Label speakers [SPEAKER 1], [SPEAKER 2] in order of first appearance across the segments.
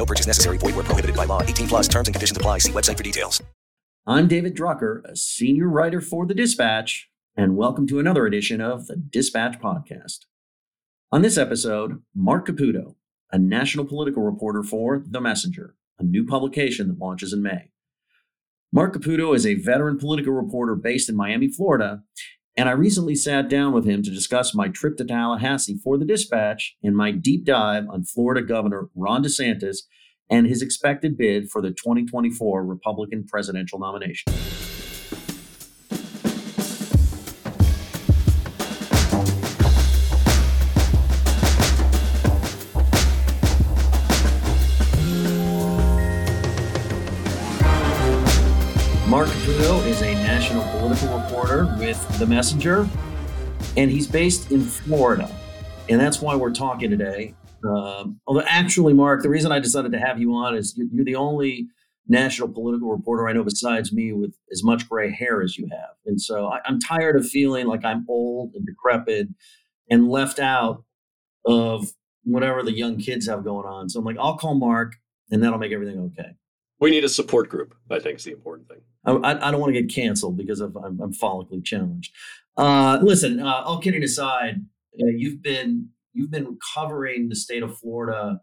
[SPEAKER 1] No purchase necessary. Void where prohibited by law. 18 plus terms and conditions apply. See website for details.
[SPEAKER 2] I'm David Drucker, a senior writer for The Dispatch, and welcome to another edition of the Dispatch Podcast. On this episode, Marc Caputo, a national political reporter for The Messenger, a new publication that launches in May. Marc Caputo is a veteran political reporter based in Miami, Florida, and I recently sat down with him to discuss my trip to Tallahassee for the dispatch and my deep dive on Florida Governor Ron DeSantis and his expected bid for the 2024 Republican presidential nomination. Marc Caputo is a national political reporter with The Messenger, and he's based in Florida. And that's why we're talking today. Um, although, actually, Marc, the reason I decided to have you on is you're the only national political reporter I know besides me with as much gray hair as you have. And so I, I'm tired of feeling like I'm old and decrepit and left out of whatever the young kids have going on. So I'm like, I'll call Marc and that'll make everything okay.
[SPEAKER 3] We need a support group. I think is the important thing.
[SPEAKER 2] I, I don't want to get canceled because of, I'm, I'm follically challenged. Uh, listen, uh, all kidding aside, uh, you've been you've been covering the state of Florida,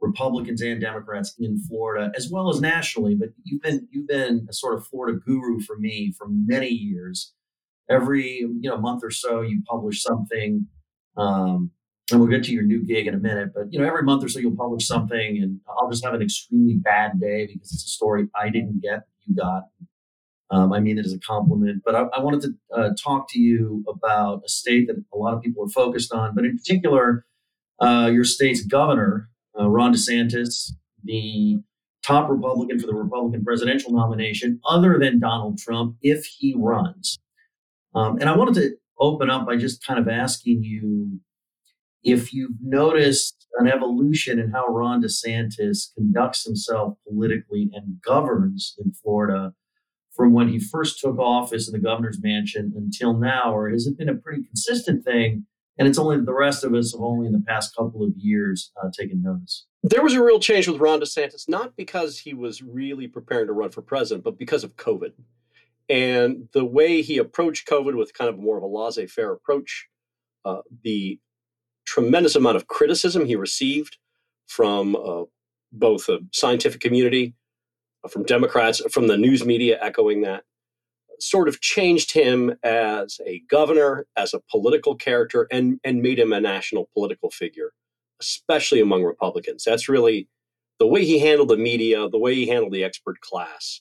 [SPEAKER 2] Republicans and Democrats in Florida, as well as nationally. But you've been you've been a sort of Florida guru for me for many years. Every you know month or so, you publish something. Um, and we'll get to your new gig in a minute. But you know, every month or so, you'll publish something, and I'll just have an extremely bad day because it's a story I didn't get, you got. Um, I mean it as a compliment, but I, I wanted to uh, talk to you about a state that a lot of people are focused on, but in particular, uh, your state's governor, uh, Ron DeSantis, the top Republican for the Republican presidential nomination, other than Donald Trump, if he runs. Um, and I wanted to open up by just kind of asking you if you've noticed an evolution in how Ron DeSantis conducts himself politically and governs in Florida from when he first took office in the governor's mansion until now, or has it been a pretty consistent thing? And it's only the rest of us have only in the past couple of years uh, taken notice.
[SPEAKER 3] There was a real change with Ron DeSantis, not because he was really preparing to run for president, but because of COVID. And the way he approached COVID with kind of more of a laissez faire approach, uh, the tremendous amount of criticism he received from uh, both the scientific community from Democrats, from the news media echoing that, sort of changed him as a governor, as a political character, and, and made him a national political figure, especially among Republicans. That's really the way he handled the media, the way he handled the expert class,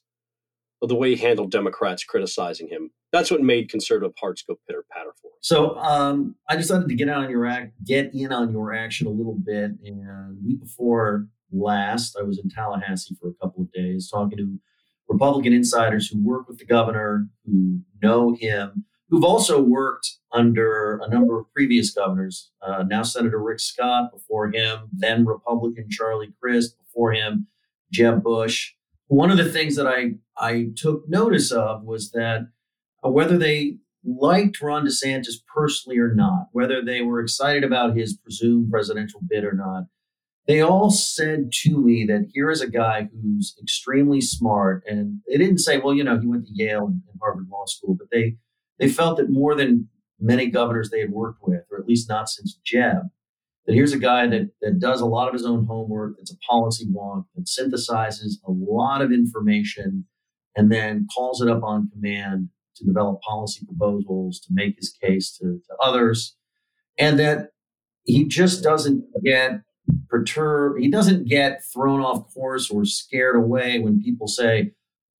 [SPEAKER 3] the way he handled Democrats criticizing him. That's what made conservative hearts go pitter patter for him.
[SPEAKER 2] So um, I decided to get out on your act, get in on your action a little bit. And week before last. I was in Tallahassee for a couple of days talking to Republican insiders who work with the governor, who know him, who've also worked under a number of previous governors. Uh, now Senator Rick Scott, before him, then Republican Charlie Crist, before him, Jeb Bush. One of the things that I, I took notice of was that uh, whether they liked Ron DeSantis personally or not, whether they were excited about his presumed presidential bid or not, they all said to me that here is a guy who's extremely smart and they didn't say well you know he went to yale and harvard law school but they they felt that more than many governors they had worked with or at least not since jeb that here's a guy that, that does a lot of his own homework that's a policy wonk that synthesizes a lot of information and then calls it up on command to develop policy proposals to make his case to, to others and that he just doesn't get perturb he doesn't get thrown off course or scared away when people say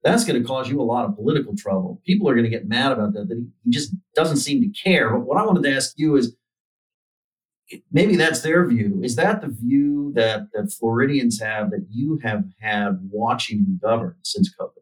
[SPEAKER 2] that's going to cause you a lot of political trouble people are going to get mad about that that he just doesn't seem to care but what i wanted to ask you is maybe that's their view is that the view that that floridians have that you have had watching him govern since covid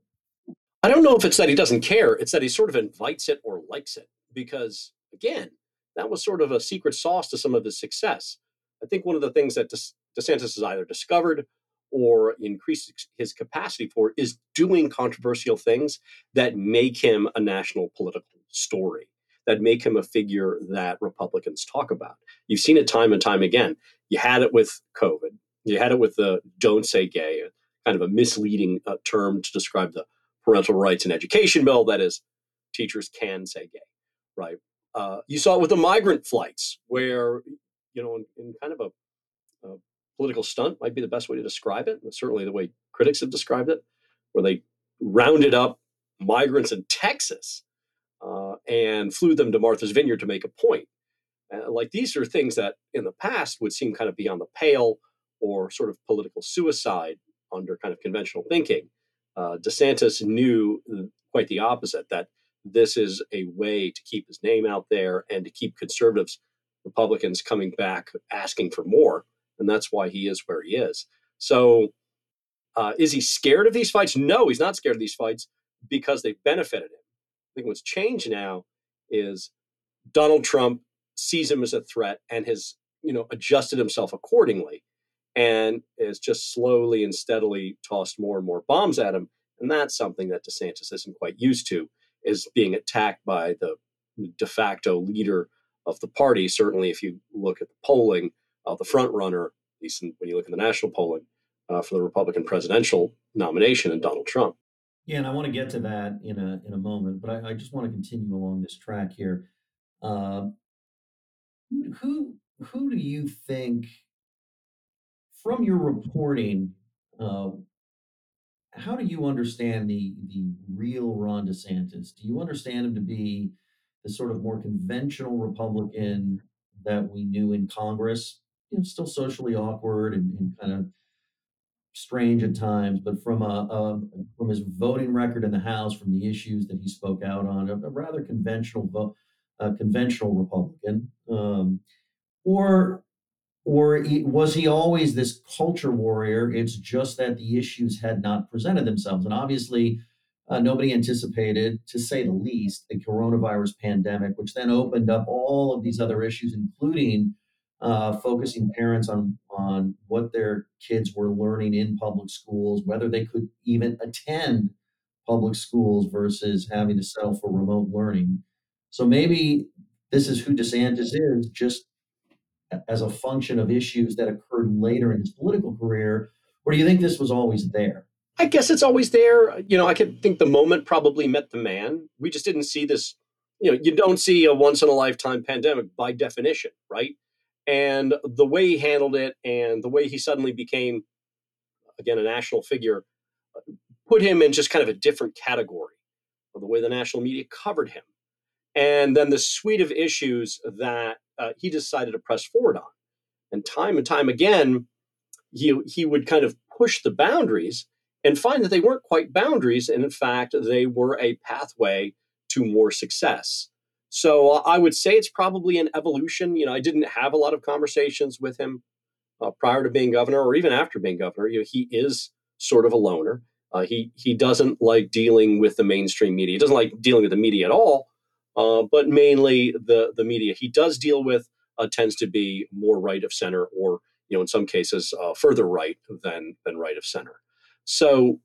[SPEAKER 3] I don't know if it's that he doesn't care. It's that he sort of invites it or likes it because, again, that was sort of a secret sauce to some of his success. I think one of the things that DeSantis has either discovered or increased his capacity for is doing controversial things that make him a national political story, that make him a figure that Republicans talk about. You've seen it time and time again. You had it with COVID. You had it with the "Don't Say Gay," kind of a misleading uh, term to describe the parental rights and education bill. That is, teachers can say gay, right? Uh, you saw it with the migrant flights, where you know, in, in kind of a, a, political stunt might be the best way to describe it. certainly the way critics have described it, where they rounded up migrants in Texas uh, and flew them to Martha's Vineyard to make a point. Uh, like these are things that in the past would seem kind of beyond the pale or sort of political suicide under kind of conventional thinking. Uh, DeSantis knew quite the opposite that this is a way to keep his name out there and to keep conservatives, Republicans coming back asking for more. And that's why he is where he is. So, uh, is he scared of these fights? No, he's not scared of these fights because they've benefited him. I think what's changed now is Donald Trump sees him as a threat and has, you know, adjusted himself accordingly and has just slowly and steadily tossed more and more bombs at him. And that's something that DeSantis isn't quite used to, is being attacked by the de facto leader of the party. Certainly, if you look at the polling, uh, the front runner, at least when you look at the national polling uh, for the Republican presidential nomination, and Donald Trump.
[SPEAKER 2] Yeah, and I want to get to that in a in a moment, but I, I just want to continue along this track here. Uh, who who do you think from your reporting, uh, how do you understand the the real Ron DeSantis? Do you understand him to be the sort of more conventional Republican that we knew in Congress? You know, still socially awkward and, and kind of strange at times, but from a, a, from his voting record in the House, from the issues that he spoke out on, a, a rather conventional vote, conventional Republican, um, or or was he always this culture warrior? It's just that the issues had not presented themselves. And obviously, uh, nobody anticipated, to say the least, the coronavirus pandemic, which then opened up all of these other issues, including uh, focusing parents on, on what their kids were learning in public schools, whether they could even attend public schools versus having to settle for remote learning. So maybe this is who DeSantis is, just as a function of issues that occurred later in his political career, or do you think this was always there?
[SPEAKER 3] I guess it's always there. You know, I could think the moment probably met the man. We just didn't see this. You know, you don't see a once in a lifetime pandemic by definition, right? And the way he handled it and the way he suddenly became, again, a national figure, put him in just kind of a different category of the way the national media covered him. And then the suite of issues that uh, he decided to press forward on. And time and time again, he, he would kind of push the boundaries and find that they weren't quite boundaries. And in fact, they were a pathway to more success. So uh, I would say it's probably an evolution. You know, I didn't have a lot of conversations with him uh, prior to being governor or even after being governor. You know, he is sort of a loner. Uh, he he doesn't like dealing with the mainstream media. He doesn't like dealing with the media at all uh, but mainly the the media he does deal with uh, tends to be more right of center, or you know, in some cases, further right than than right of center. So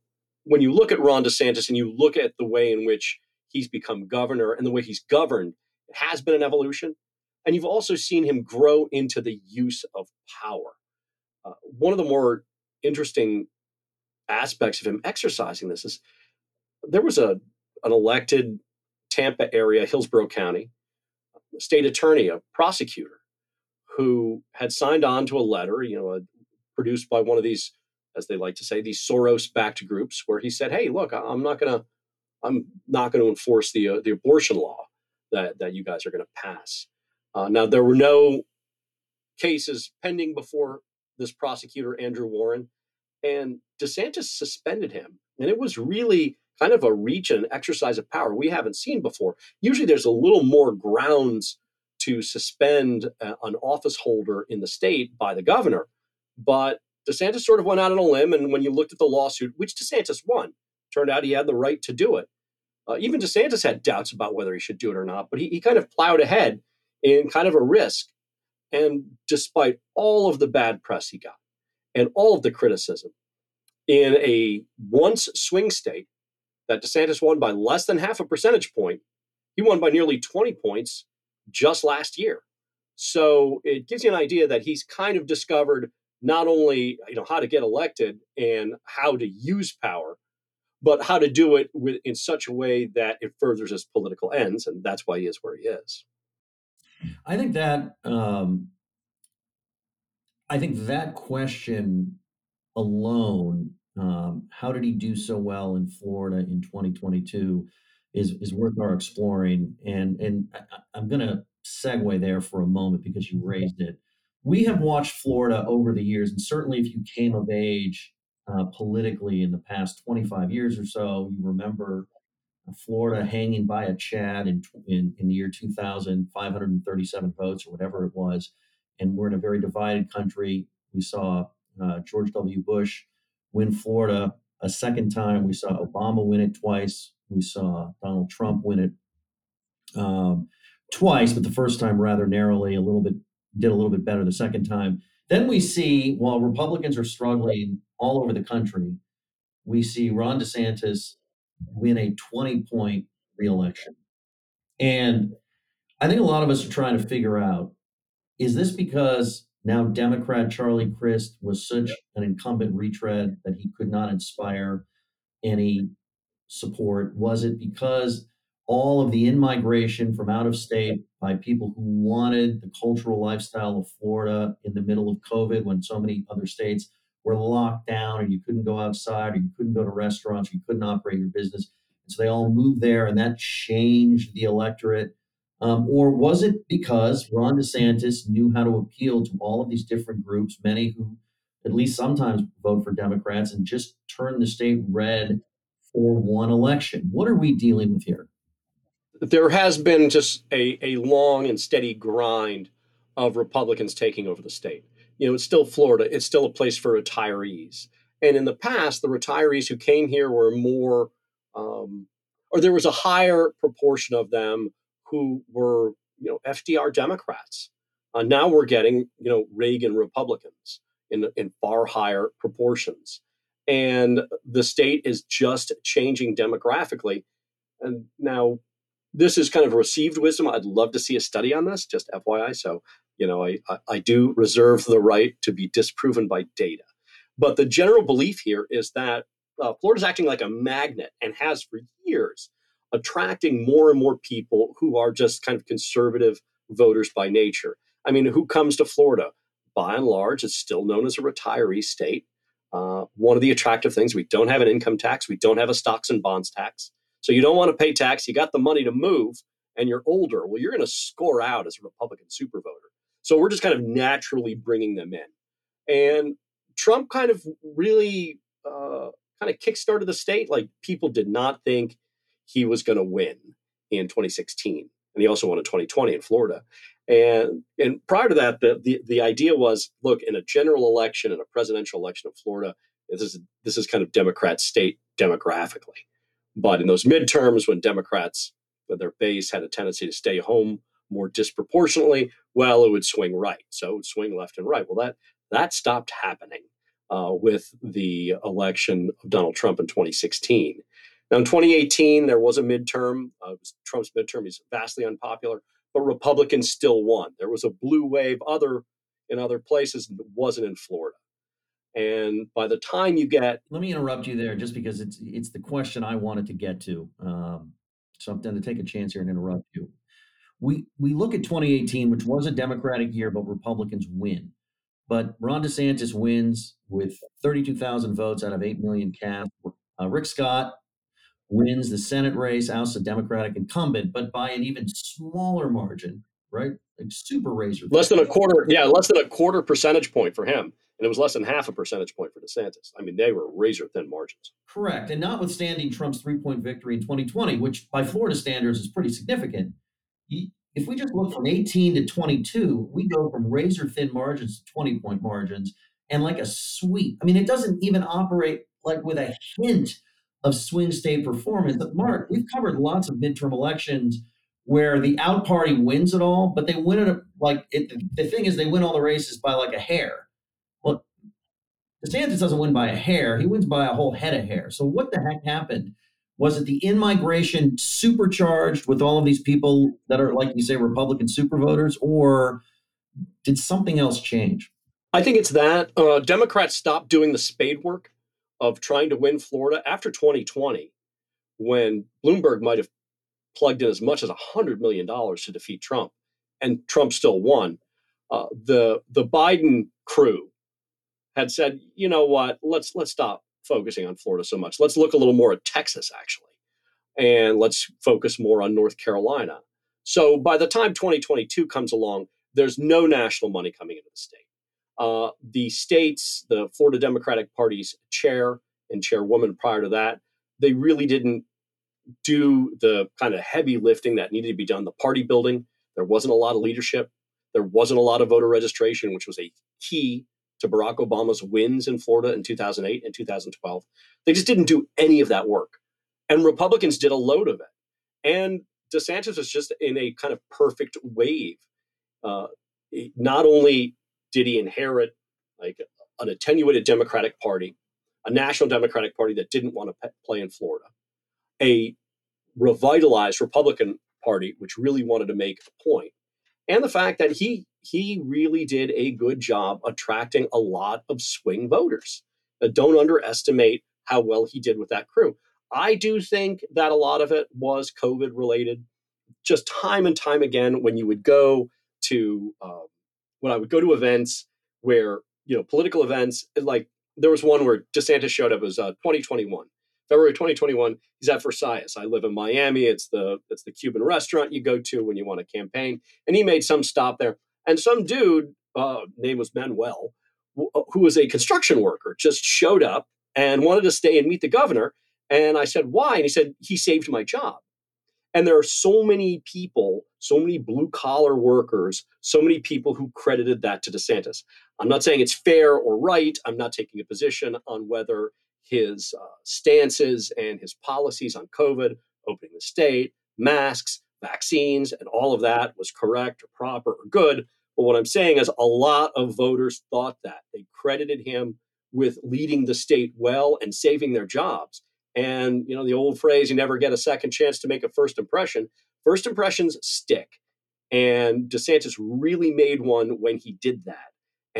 [SPEAKER 3] when you look at Ron DeSantis and you look at the way in which he's become governor and the way he's governed, it has been an evolution, and you've also seen him grow into the use of power. Uh, one of the more interesting aspects of him exercising this is there was a an elected Tampa area, Hillsborough County, state attorney, a prosecutor, who had signed on to a letter, you know, a, produced by one of these, as they like to say, these Soros-backed groups, where he said, "Hey, look, I'm not to, I'm not to enforce the uh, the abortion law that that you guys are to pass." Uh, now, there were no cases pending before this prosecutor, Andrew Warren, and DeSantis suspended him, and it was really kind of a reach and an exercise of power we haven't seen before. Usually there's a little more grounds to suspend uh, an office holder in the state by the governor. But DeSantis sort of went out on a limb. And when you looked at the lawsuit, which DeSantis won, turned out he had the right to do it. Uh, even DeSantis had doubts about whether he should do it or not, but he, he kind of plowed ahead in kind of a risk. And despite all of the bad press he got and all of the criticism, in a once swing state that DeSantis won by less than half a percentage point, he won by nearly 20 points just last year. So it gives you an idea that he's kind of discovered not only you know how to get elected and how to use power, but how to do it with, in such a way that it furthers his political ends, and that's why he is where he is.
[SPEAKER 2] I think that um, I think that question alone, um, how did he do so well in Florida in 2022, is is worth our exploring. And and I, I'm going to segue there for a moment because you raised it. We have watched Florida over the years, and certainly if you came of age uh, politically in the past 25 years or so. You remember Florida hanging by a Chad in, in, in the year 2000, 537 votes or whatever it was. And we're in a very divided country. We saw uh, George W. Bush win Florida a second time. We saw Obama win it twice. We saw Donald Trump win it um, twice, but the first time rather narrowly, a little bit, did a little bit better the second time. Then we see, while Republicans are struggling all over the country, we see Ron DeSantis win a 20 point reelection. And I think a lot of us are trying to figure out is this because now Democrat Charlie Crist was such an incumbent retread that he could not inspire any support? Was it because all of the in migration from out of state by people who wanted the cultural lifestyle of Florida in the middle of COVID when so many other states were locked down and you couldn't go outside or you couldn't go to restaurants, you couldn't operate your business. And so they all moved there and that changed the electorate. Um, or was it because Ron DeSantis knew how to appeal to all of these different groups, many who at least sometimes vote for Democrats, and just turn the state red for one election? What are we dealing with here?
[SPEAKER 3] There has been just a, a long and steady grind of Republicans taking over the state. You know, it's still Florida, it's still a place for retirees. And in the past, the retirees who came here were more, um, or there was a higher proportion of them who were, you know, FDR Democrats. Uh, now we're getting, you know, Reagan Republicans in, in far higher proportions. And the state is just changing demographically. And now this is kind of received wisdom. I'd love to see a study on this, just FYI. So, you know, I, I, I do reserve the right to be disproven by data. But the general belief here is that uh, Florida's acting like a magnet and has for years, attracting more and more people who are just kind of conservative voters by nature. I mean, who comes to Florida? By and large, it's still known as a retiree state. Uh, one of the attractive things, we don't have an income tax, we don't have a stocks and bonds tax. So you don't want to pay tax. You got the money to move, and you're older. Well, you're going to score out as a Republican super voter. So we're just kind of naturally bringing them in. And Trump kind of really uh, kind of kickstarted the state. Like people did not think he was going to win in 2016, and he also won in 2020 in Florida. And and prior to that, the, the the idea was, look, in a general election, in a presidential election of Florida, this is this is kind of Democrat state demographically. But in those midterms, when Democrats, with their base, had a tendency to stay home more disproportionately, well, it would swing right. So it would swing left and right. Well, that that stopped happening uh, with the election of Donald Trump in 2016. Now, in 2018, there was a midterm. Uh, was Trump's midterm. He's vastly unpopular, but Republicans still won. There was a blue wave other in other places, it wasn't in Florida. And by the time you get,
[SPEAKER 2] let me interrupt you there, just because it's it's the question I wanted to get to. Um, so I'm going to take a chance here and interrupt you. We we look at 2018, which was a Democratic year, but Republicans win. But Ron DeSantis wins with 32,000 votes out of 8 million cast. Uh, Rick Scott wins the Senate race, ousts a Democratic incumbent, but by an even smaller margin, right? Like super razor.
[SPEAKER 3] Less than a quarter, yeah, less than a quarter percentage point for him and it was less than half a percentage point for DeSantis. I mean, they were razor thin margins.
[SPEAKER 2] Correct. And notwithstanding Trump's three point victory in 2020, which by Florida standards is pretty significant, if we just look from 18 to 22, we go from razor thin margins to 20 point margins and like a sweep. I mean, it doesn't even operate like with a hint of swing state performance. But Marc, we've covered lots of midterm elections where the out party wins it all, but they win it like it, the thing is they win all the races by like a hair. DeSantis doesn't win by a hair; he wins by a whole head of hair. So what the heck happened? Was it the in migration supercharged with all of these people that are, like you say, Republican super voters, or did something else change?
[SPEAKER 3] I think it's that uh, Democrats stopped doing the spade work of trying to win Florida after 2020, when Bloomberg might have plugged in as much as $100 million to defeat Trump, and Trump still won. Uh, the the Biden crew had said, you know what, let's let's stop focusing on Florida so much. Let's look a little more at Texas actually, and let's focus more on North Carolina. So by the time 2022 comes along, there's no national money coming into the state. Uh, the states, the Florida Democratic Party's chair and chairwoman prior to that, they really didn't do the kind of heavy lifting that needed to be done, the party building. There wasn't a lot of leadership. There wasn't a lot of voter registration, which was a key to Barack Obama's wins in Florida in 2008 and 2012. They just didn't do any of that work. And Republicans did a load of it. And DeSantis was just in a kind of perfect wave. Uh, not only did he inherit like an attenuated Democratic Party, a national Democratic Party that didn't want to play in Florida, a revitalized Republican Party which really wanted to make a point, and the fact that he he really did a good job attracting a lot of swing voters. Uh, don't underestimate how well he did with that crew. I do think that a lot of it was COVID related. Just time and time again, when you would go to um, when I would go to events where you know political events, like there was one where DeSantis showed up. It was uh, 2021, February 2021. He's at Versailles. I live in Miami. It's the it's the Cuban restaurant you go to when you want to campaign. And he made some stop there, and some dude, uh, name was Manuel, uh, who was a construction worker, just showed up and wanted to stay and meet the governor. And I said, why? And he said, he saved my job. And there are so many people, so many blue collar workers, so many people who credited that to DeSantis. I'm not saying it's fair or right. I'm not taking a position on whether his uh, stances and his policies on COVID, opening the state, masks, vaccines, and all of that was correct or proper or good. But what I'm saying is a lot of voters thought that. They credited him with leading the state well and saving their jobs. And you know the old phrase, you never get a second chance to make a first impression. First impressions stick. And DeSantis really made one when he did that.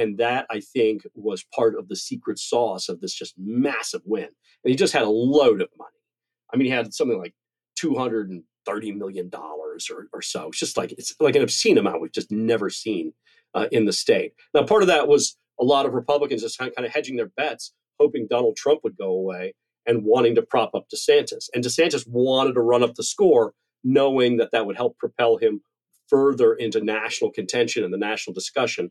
[SPEAKER 3] And that, I think, was part of the secret sauce of this just massive win. And he just had a load of money. I mean, he had something like $230 million or, or so. It's just like, it's like an obscene amount we've just never seen uh, in the state. Now, part of that was a lot of Republicans just kind of hedging their bets, hoping Donald Trump would go away and wanting to prop up DeSantis. And DeSantis wanted to run up the score, knowing that that would help propel him further into national contention and the national discussion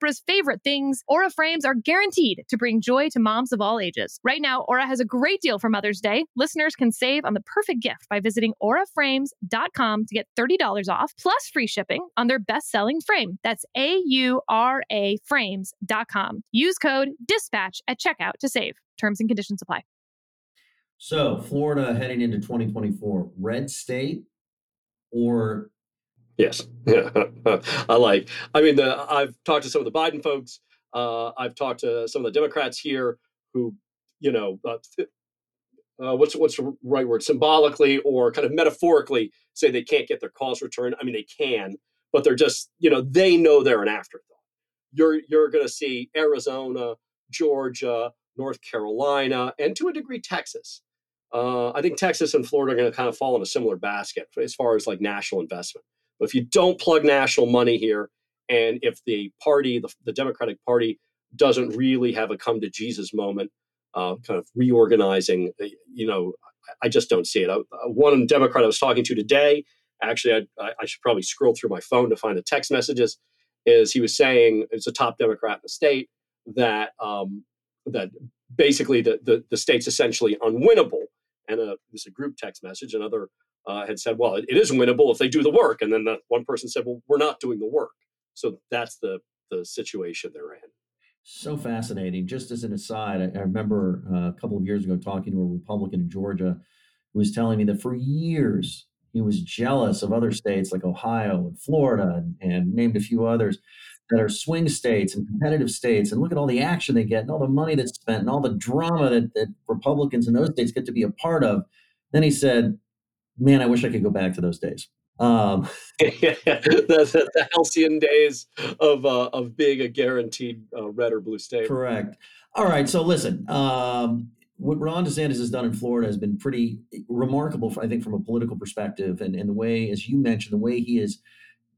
[SPEAKER 4] Oprah's favorite things, Aura frames are guaranteed to bring joy to moms of all ages. Right now, Aura has a great deal for Mother's Day. Listeners can save on the perfect gift by visiting auraframes.com to get $30 off plus free shipping on their best-selling frame. That's A U R A frames.com. Use code DISPATCH at checkout to save. Terms and conditions apply.
[SPEAKER 2] So, Florida heading into 2024, red state or
[SPEAKER 3] Yes, I like. I mean, the, I've talked to some of the Biden folks. Uh, I've talked to some of the Democrats here who, you know, uh, uh, what's what's the right word? Symbolically or kind of metaphorically say they can't get their calls returned. I mean, they can, but they're just, you know, they know they're an afterthought. You're you're going to see Arizona, Georgia, North Carolina, and to a degree Texas. Uh, I think Texas and Florida are going to kind of fall in a similar basket as far as like national investment. But if you don't plug national money here, and if the party, the, the Democratic Party, doesn't really have a come to Jesus moment, uh, kind of reorganizing, uh, you know, I, just don't see it. I, one Democrat I was talking to today, actually, I, I should probably scroll through my phone to find the text messages. Is he was saying it's a top Democrat in the state that um, that basically the, the the state's essentially unwinnable and a, this a group text message. Another uh, had said, well, it, is winnable if they do the work. And then the one person said, well, we're not doing the work. So that's the the situation they're in.
[SPEAKER 2] So fascinating. Just as an aside, I, I remember uh, a couple of years ago talking to a Republican in Georgia who was telling me that for years he was jealous of other states like Ohio and Florida and, and named a few others that are swing states and competitive states. And look at all the action they get and all the money that's spent and all the drama that, that Republicans in those states get to be a part of. Then he said, Man, I wish I could go back to those days. Um,
[SPEAKER 3] the, the, the, halcyon days of uh, of being a guaranteed uh, red or blue state.
[SPEAKER 2] Correct. All right. So listen, um, what Ron DeSantis has done in Florida has been pretty remarkable, I think, from a political perspective, and, and the way, as you mentioned, the way he has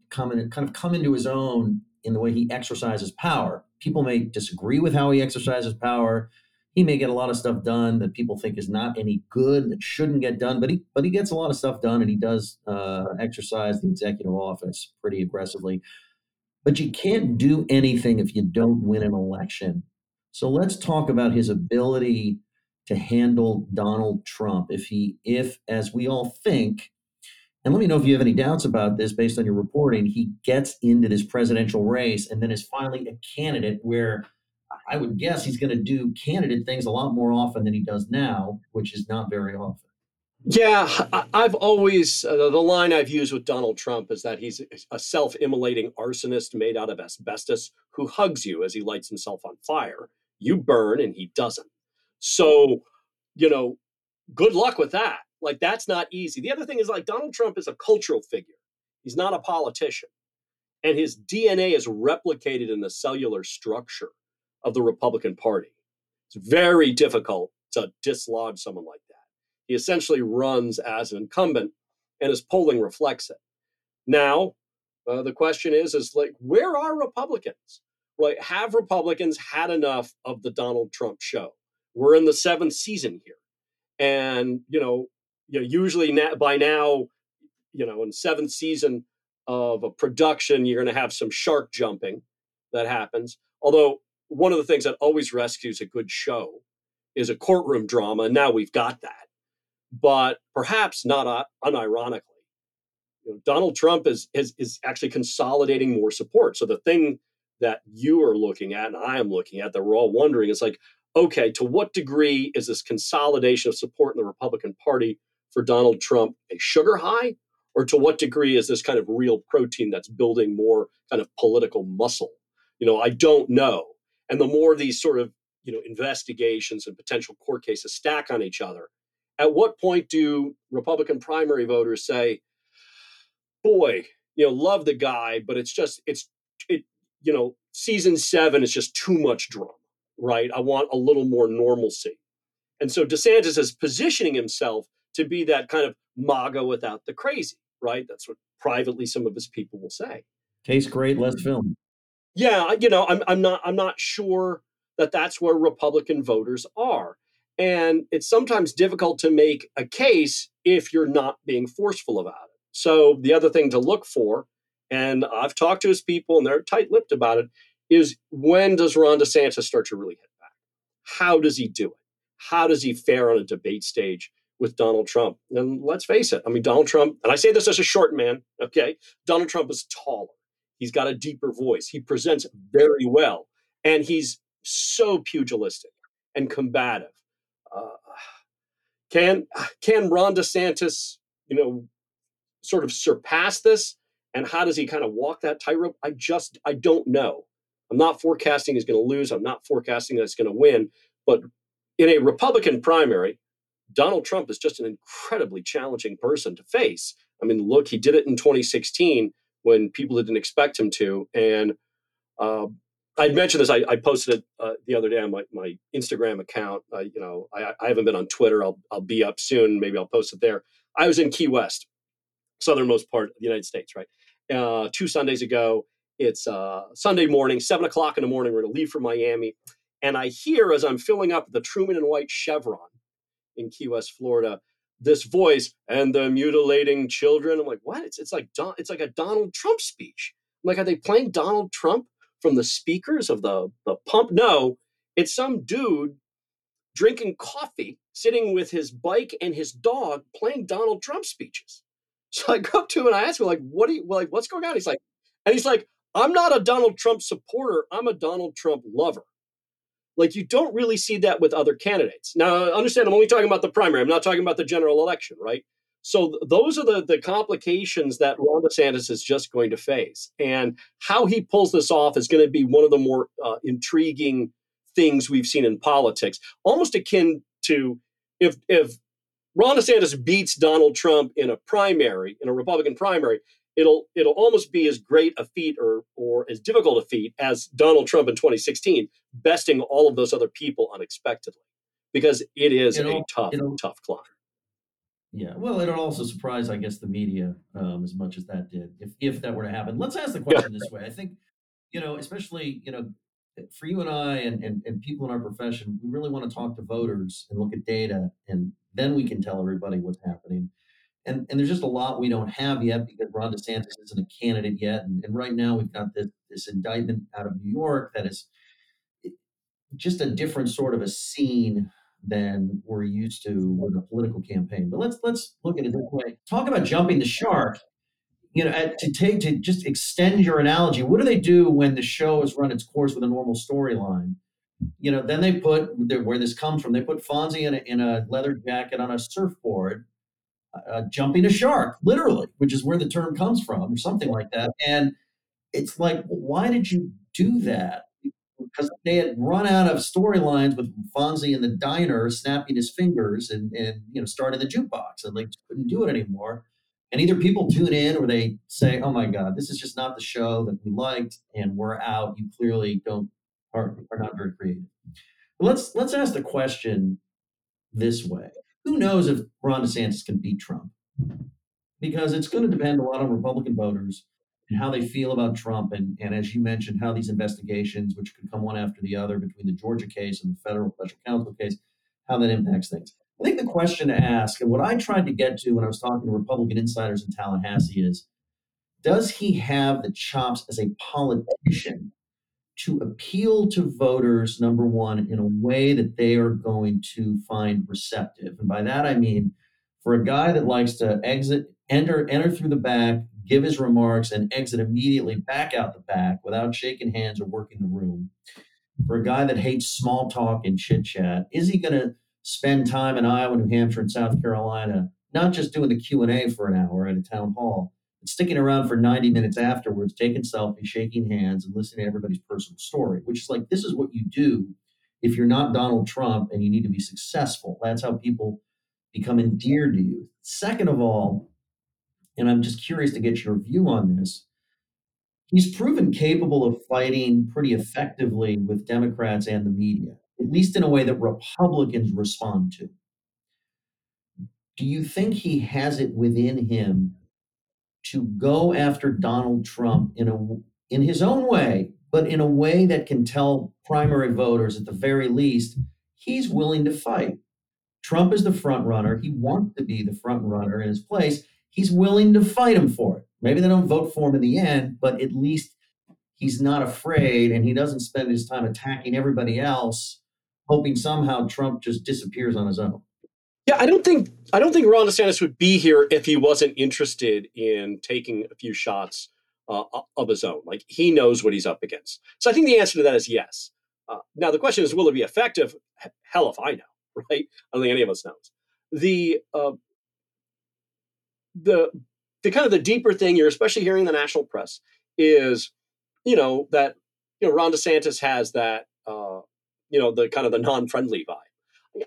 [SPEAKER 2] come in, kind of come into his own in the way he exercises power. People may disagree with how he exercises power he may get a lot of stuff done that people think is not any good that shouldn't get done but he but he gets a lot of stuff done and he does uh, exercise the executive office pretty aggressively. But you can't do anything if you don't win an election. So let's talk about his ability to handle donald trump. If he if as we all think and let me know if you have any doubts about this based on your reporting he gets into this presidential race and then is finally a candidate where I would guess he's going to do candidate things a lot more often than he does now, which is not very often.
[SPEAKER 3] Yeah, I've always, uh, the line I've used with Donald Trump is that he's a self immolating arsonist made out of asbestos who hugs you as he lights himself on fire. You burn and he doesn't. So, you know, good luck with that. Like, that's not easy. The other thing is, like, Donald Trump is a cultural figure, he's not a politician. And his DNA is replicated in the cellular structure of the Republican Party. It's very difficult to dislodge someone like that. He essentially runs as an incumbent, and his polling reflects it. Now, uh, the question is, is like, where are Republicans? Right? Have Republicans had enough of the Donald Trump show? We're in the seventh season here, and you know, you know, usually na- by now, you know, in seventh season of a production, you're going to have some shark jumping that happens. Although one of the things that always rescues a good show is a courtroom drama. And now we've got that. But perhaps not uh, unironically, you know, Donald Trump is, is, is actually consolidating more support. So the thing that you are looking at and I am looking at that we're all wondering is like, okay, to what degree is this consolidation of support in the Republican Party for Donald Trump a sugar high? Or to what degree is this kind of real protein that's building more kind of political muscle? You know, I don't know. And the more these sort of you know investigations and potential court cases stack on each other, at what point do Republican primary voters say, "Boy, you know, love the guy, but it's just it's it you know season seven is just too much drama, right? I want a little more normalcy." And so DeSantis is positioning himself to be that kind of MAGA without the crazy, right? That's what privately some of his people will say.
[SPEAKER 2] Tastes great, less film
[SPEAKER 3] yeah, you know, I'm I'm not I'm not sure that that's where Republican voters are. And it's sometimes difficult to make a case if you're not being forceful about it. So the other thing to look for, and I've talked to his people and they're tight-lipped about it, is when does Ron DeSantis start to really hit back? How does he do it? How does he fare on a debate stage with Donald Trump? And let's face it, I mean, Donald Trump, and I say this as a short man, okay? Donald Trump is taller. He's got a deeper voice. He presents very well, and he's so pugilistic and combative. Uh, can can Ron DeSantis, you know, sort of surpass this? And how does he kind of walk that tightrope? I just I don't know. I'm not forecasting he's going to lose. I'm not forecasting that he's going to win. But in a Republican primary, Donald Trump is just an incredibly challenging person to face. I mean, look, he did it in 2016 when people didn't expect him to. And uh, I mentioned this. I, I posted it uh, the other day on my, my Instagram account. Uh, you know, I, I haven't been on Twitter. I'll I'll be up soon. Maybe I'll post it there. I was in Key West, southernmost part of the United States, right? Uh, two Sundays ago. It's uh, Sunday morning, seven o'clock in the morning. We're going to leave for Miami, and I hear as I'm filling up the Truman and White Chevron in Key West, Florida, this voice and the mutilating children. I'm like, what? It's it's like Don, it's like a Donald Trump speech. I'm like, are they playing Donald Trump from the speakers of the the pump? No, it's some dude drinking coffee, sitting with his bike and his dog, playing Donald Trump speeches. So I go up to him and I ask him, like, what do you like? What's going on? He's like, and he's like, I'm not a Donald Trump supporter. I'm a Donald Trump lover. Like you don't really see that with other candidates. Now, understand, I'm only talking about the primary. I'm not talking about the general election, right? So th- those are the the complications that Ron DeSantis is just going to face, and how he pulls this off is going to be one of the more uh, intriguing things we've seen in politics, almost akin to if if Ron DeSantis beats Donald Trump in a primary, in a Republican primary, it'll it'll almost be as great a feat or or as difficult a feat as Donald Trump in 2016 besting all of those other people unexpectedly because it is
[SPEAKER 2] It'll-
[SPEAKER 3] a tough tough climb.
[SPEAKER 2] Yeah, well, it'll also surprise, I guess, the media um, as much as that did, if if that were to happen. Let's ask the question this way. I think, you know, especially you know, for you and I and, and and people in our profession, we really want to talk to voters and look at data, and then we can tell everybody what's happening. And and there's just a lot we don't have yet because Ron DeSantis isn't a candidate yet, and, and right now we've got this this indictment out of New York that is just a different sort of a scene than we're used to with a political campaign. But let's let's look at it this way. Talk about jumping the shark. You know, to take to just extend your analogy. What do they do when the show has run its course with a normal storyline? You know, then they put where this comes from. They put Fonzie in a, in a leather jacket on a surfboard, uh, jumping a shark, literally, which is where the term comes from, or something like that. And it's like, why did you do that? because they had run out of storylines with Fonzie in the diner snapping his fingers and, and you know starting the jukebox and like couldn't do it anymore. And either people tune in or they say, "Oh my God, this is just not the show that we liked, and we're out." You clearly don't are, are not very creative. But let's let's ask the question this way: Who knows if Ron DeSantis can beat Trump? Because it's going to depend a lot on Republican voters and how they feel about Trump, and, and as you mentioned, how these investigations, which could come one after the other between the Georgia case and the federal special counsel case, how that impacts things. I think the question to ask, and what I tried to get to when I was talking to Republican insiders in Tallahassee, is does he have the chops as a politician to appeal to voters, number one, in a way that they are going to find receptive? And by that I mean, for a guy that likes to exit, enter, enter through the back, give his remarks, and exit immediately back out the back without shaking hands or working the room. For a guy that hates small talk and chit chat, is he going to spend time in Iowa, New Hampshire, and South Carolina, not just doing the Q and A for an hour at a town hall, sticking around for 90 minutes afterwards, taking selfies, shaking hands, and listening to everybody's personal story? Which is like this is what you do if you're not Donald Trump and you need to be successful. That's how people become endeared to you. Second of all, and I'm just curious to get your view on this. He's proven capable of fighting pretty effectively with Democrats and the media, at least in a way that Republicans respond to. Do you think he has it within him to go after Donald Trump in a in his own way, but in a way that can tell primary voters at the very least he's willing to fight? Trump is the front runner. He wants to be the front runner in his place he's willing to fight him for it. Maybe they don't vote for him in the end, but at least he's not afraid and he doesn't spend his time attacking everybody else, hoping somehow Trump just disappears on his own.
[SPEAKER 3] Yeah, I don't think I don't think Ron DeSantis would be here if he wasn't interested in taking a few shots uh, of his own. Like he knows what he's up against. So I think the answer to that is yes. Uh, now the question is, will it be effective? Hell if I know, right? I don't think any of us knows. The uh, the the kind of the deeper thing you're especially hearing in the national press is, you know, that you know Ron DeSantis has that uh, you know the kind of the non-friendly vibe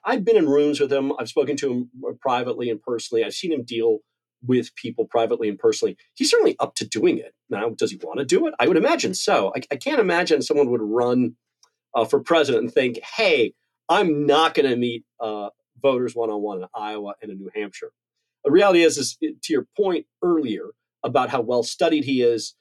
[SPEAKER 3] I've been in rooms with him. I've spoken to him uh, privately and personally. I've seen him deal with people privately and personally. He's certainly up to doing it. Now, does he want to do it? I would imagine so. I, I can't imagine someone would run uh, for president and think, hey, I'm not going to meet uh, voters one on one in Iowa and in New Hampshire. The reality is, is, to your point earlier about how well studied he is,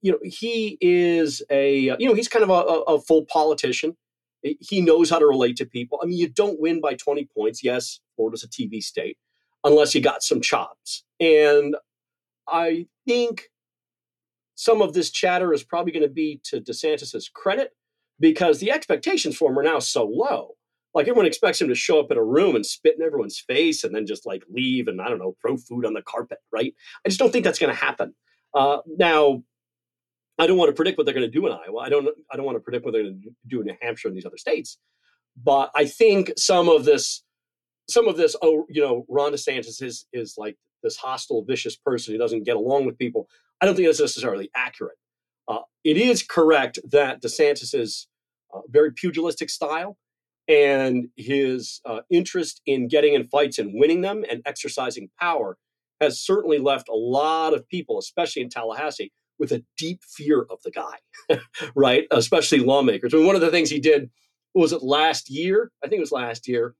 [SPEAKER 3] you know, he is a, you know, he's kind of a, a full politician he knows how to relate to people. I mean, you don't win by 20 points. Yes, Florida's a TV state, unless you got some chops. And I think some of this chatter is probably going to be to DeSantis's credit because the expectations for him are now so low. Like everyone expects him to show up in a room and spit in everyone's face and then just like leave and I don't know, throw food on the carpet, right? I just don't think that's going to happen. Uh, now, I don't want to predict what they're going to do in Iowa. I don't. I don't want to predict what they're going to do in New Hampshire and these other states. But I think some of this, some of this, oh, you know, Ron DeSantis is is like this hostile, vicious person who doesn't get along with people. I don't think that's necessarily accurate. Uh, it is correct that DeSantis's uh, very pugilistic style and his uh, interest in getting in fights and winning them and exercising power has certainly left a lot of people, especially in Tallahassee, with a deep fear of the guy, right? Especially lawmakers. I mean, one of the things he did was it last year? I think it was last year.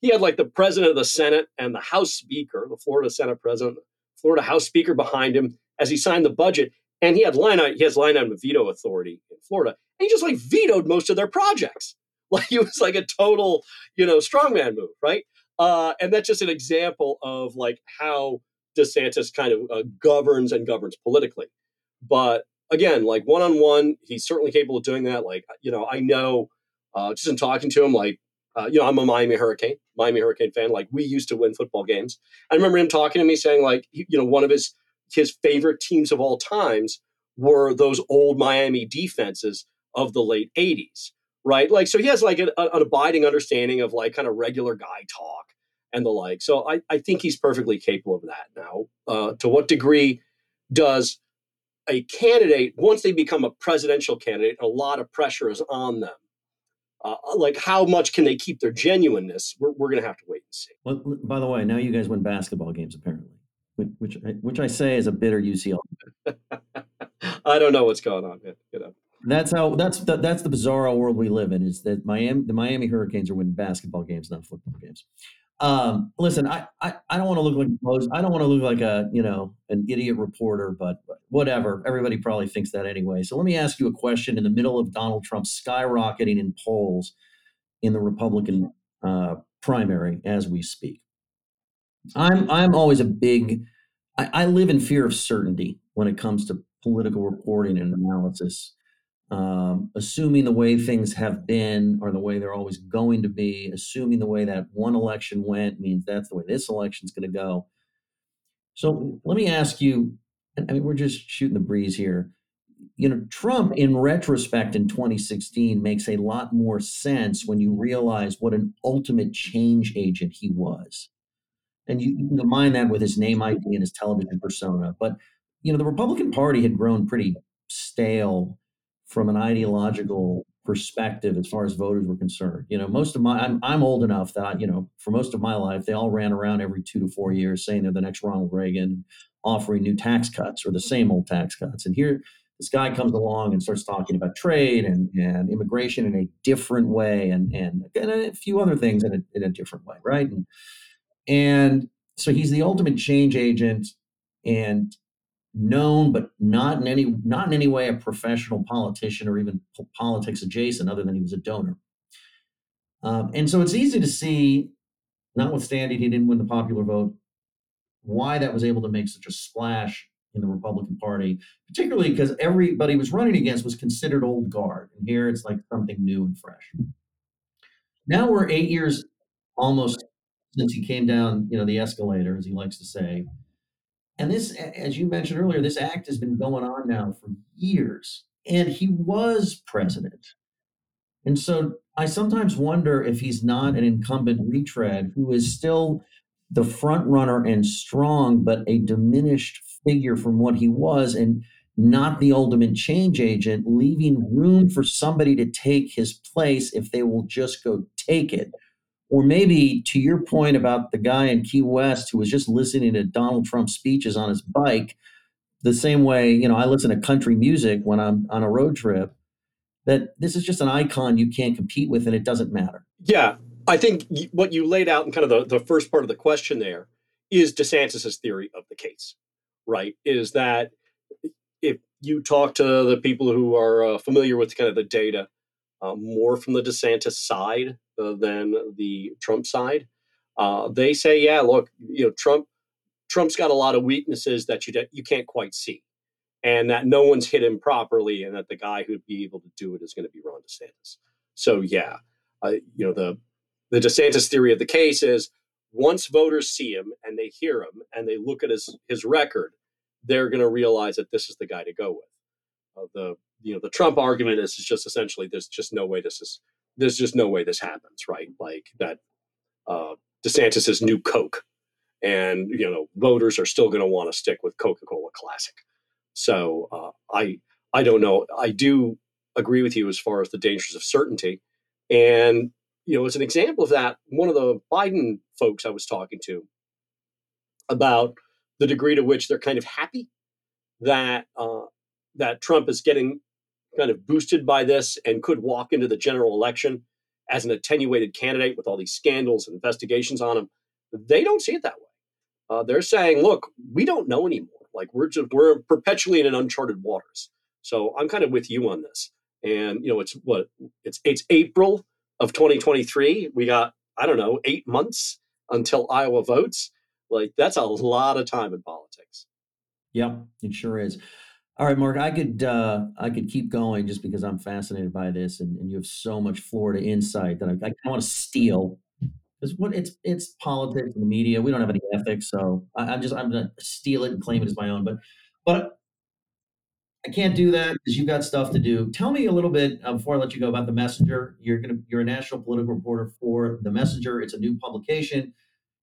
[SPEAKER 3] He had like the president of the Senate and the House Speaker, the Florida Senate president, Florida House Speaker behind him as he signed the budget. And he had line he has line item veto authority in Florida. And he just like vetoed most of their projects. Like he was like a total, you know, strongman move, right? Uh, and that's just an example of like how DeSantis kind of uh, governs and governs politically. But again, like one on one, he's certainly capable of doing that. Like, you know, I know uh, just in talking to him, like, uh, you know, I'm a Miami Hurricane, Miami Hurricane fan. Like, we used to win football games. I remember him talking to me saying, like, you know, one of his his favorite teams of all times were those old Miami defenses of the late '80s, right? Like, so he has like an, an abiding understanding of like kind of regular guy talk and the like. So I, I think he's perfectly capable of that. Now, uh, to what degree does a candidate, once they become a presidential candidate, a lot of pressure is on them. Uh, like, how much can they keep their genuineness? We're, we're going to have to wait and see.
[SPEAKER 2] Well, by the way, now you guys win basketball games, apparently, which which I say is a bitter UCL.
[SPEAKER 3] I don't know what's going on, man. You know.
[SPEAKER 2] That's how. That's the, that's the bizarre world we live in. Is that Miami? The Miami Hurricanes are winning basketball games, not football games. Um, listen, I, I, I don't want to look like I don't want to look like a you know an idiot reporter, but whatever. Everybody probably thinks that anyway. So let me ask you a question. In the middle of Donald Trump skyrocketing in polls in the Republican uh, primary as we speak, I'm I'm always a big. I, I live in fear of certainty when it comes to political reporting and analysis um, assuming the way things have been or the way they're always going to be, assuming the way that one election went means that's the way this election's going to go. So let me ask you I mean, we're just shooting the breeze here. You know, Trump, in retrospect, in 2016, makes a lot more sense when you realize what an ultimate change agent he was. And you, you can combine that with his name ID and his television persona. But, you know, the Republican Party had grown pretty stale from an ideological perspective as far as voters were concerned. You know, most of my I'm I'm old enough that you know, for most of my life, they all ran around every two to four years saying they're the next Ronald Reagan, offering new tax cuts or the same old tax cuts. And here this guy comes along and starts talking about trade and, and immigration in a different way and, and, and a few other things in a, in a different way, right? And, and so he's the ultimate change agent. And known but not in any not in any way a professional politician or even politics adjacent other than he was a donor um, and so it's easy to see notwithstanding he didn't win the popular vote why that was able to make such a splash in the Republican Party, particularly because everybody was running against was considered old guard. And here it's like something new and fresh. Now we're eight years almost since he came down, you know, the escalator, as he likes to say. And this, as you mentioned earlier, this act has been going on now for years. And he was president. And so I sometimes wonder if he's not an incumbent retread who is still the front runner and strong, but a diminished figure from what he was, and not the ultimate change agent, leaving room for somebody to take his place if they will just go take it. Or maybe to your point about the guy in Key West who was just listening to Donald Trump speeches on his bike, the same way, you know, I listen to country music when I'm on a road trip, that this is just an icon you can't compete with and it doesn't matter.
[SPEAKER 3] Yeah. I think what you laid out in kind of the, the first part of the question there is DeSantis's theory of the case, right? Is that if you talk to the people who are uh, familiar with kind of the data, uh, more from the DeSantis side than the Trump side, uh, they say, yeah, look, you know, Trump Trump's got a lot of weaknesses that you you can't quite see, and that no one's hit him properly, and that the guy who'd be able to do it is going to be Ron DeSantis. So yeah, uh, you know the the DeSantis theory of the case is once voters see him and they hear him and they look at his his record, they're going to realize that this is the guy to go with. Uh, the you know the Trump argument is, is just essentially there's just no way this is there's just no way this happens, right? Like that uh, DeSantis is new Coke, and you know voters are still going to want to stick with Coca Cola Classic. So uh, I I don't know. I do agree with you as far as the dangers of certainty, and you know as an example of that, one of the Biden folks I was talking to about the degree to which they're kind of happy that uh, that Trump is getting kind of boosted by this and could walk into the general election as an attenuated candidate with all these scandals and investigations on him. They don't see it that way. Uh, they're saying, "Look, we don't know anymore. Like we're just we're perpetually in uncharted waters." So I'm kind of with you on this. And you know, it's what it's it's April of 2023. We got I don't know eight months until Iowa votes. Like that's a lot of time in politics.
[SPEAKER 2] Yep, it sure is. All right, Marc, I could uh, I could keep going just because I'm fascinated by this, and, and you have so much Florida insight that I, I want to steal. Because what it's it's politics and the media. We don't have any ethics, so I, am just I'm to steal it and claim it as my own. But but I can't do that because you've got stuff to do. Tell me a little bit uh, before I let you go about the Messenger. You're gonna you're a national political reporter for the Messenger. It's a new publication.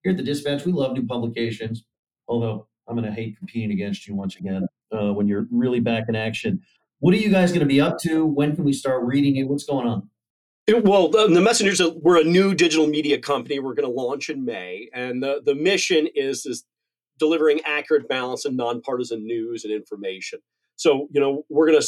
[SPEAKER 2] Here at the Dispatch, we love new publications. Although I'm to hate competing against you once again uh, when you're really back in action. What are you guys going to be up to? When can we start reading it? What's going on?
[SPEAKER 3] It, well, the, the Messengers, we're a new digital media company. We're going to launch in May. And the, the mission is, is delivering accurate, balance, and nonpartisan news and information. So, you know, we're going to,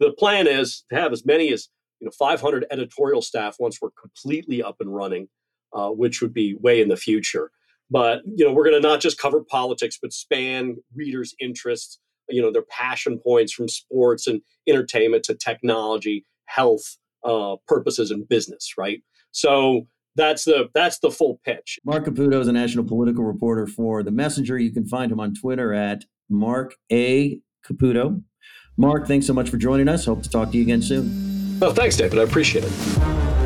[SPEAKER 3] the plan is to have as many as, you know, 500 editorial staff once we're completely up and running, uh, which would be way in the future. But, you know, we're going to not just cover politics, but span readers' interests, you know their passion points from sports and entertainment to technology health uh, purposes and business right? So that's the that's the full pitch.
[SPEAKER 2] Marc caputo is a national political reporter for the messenger. You can find him on twitter at marc a. Caputo. Marc thanks so much for joining us. Hope to talk to you again soon.
[SPEAKER 3] Well thanks david. I appreciate it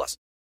[SPEAKER 5] plus.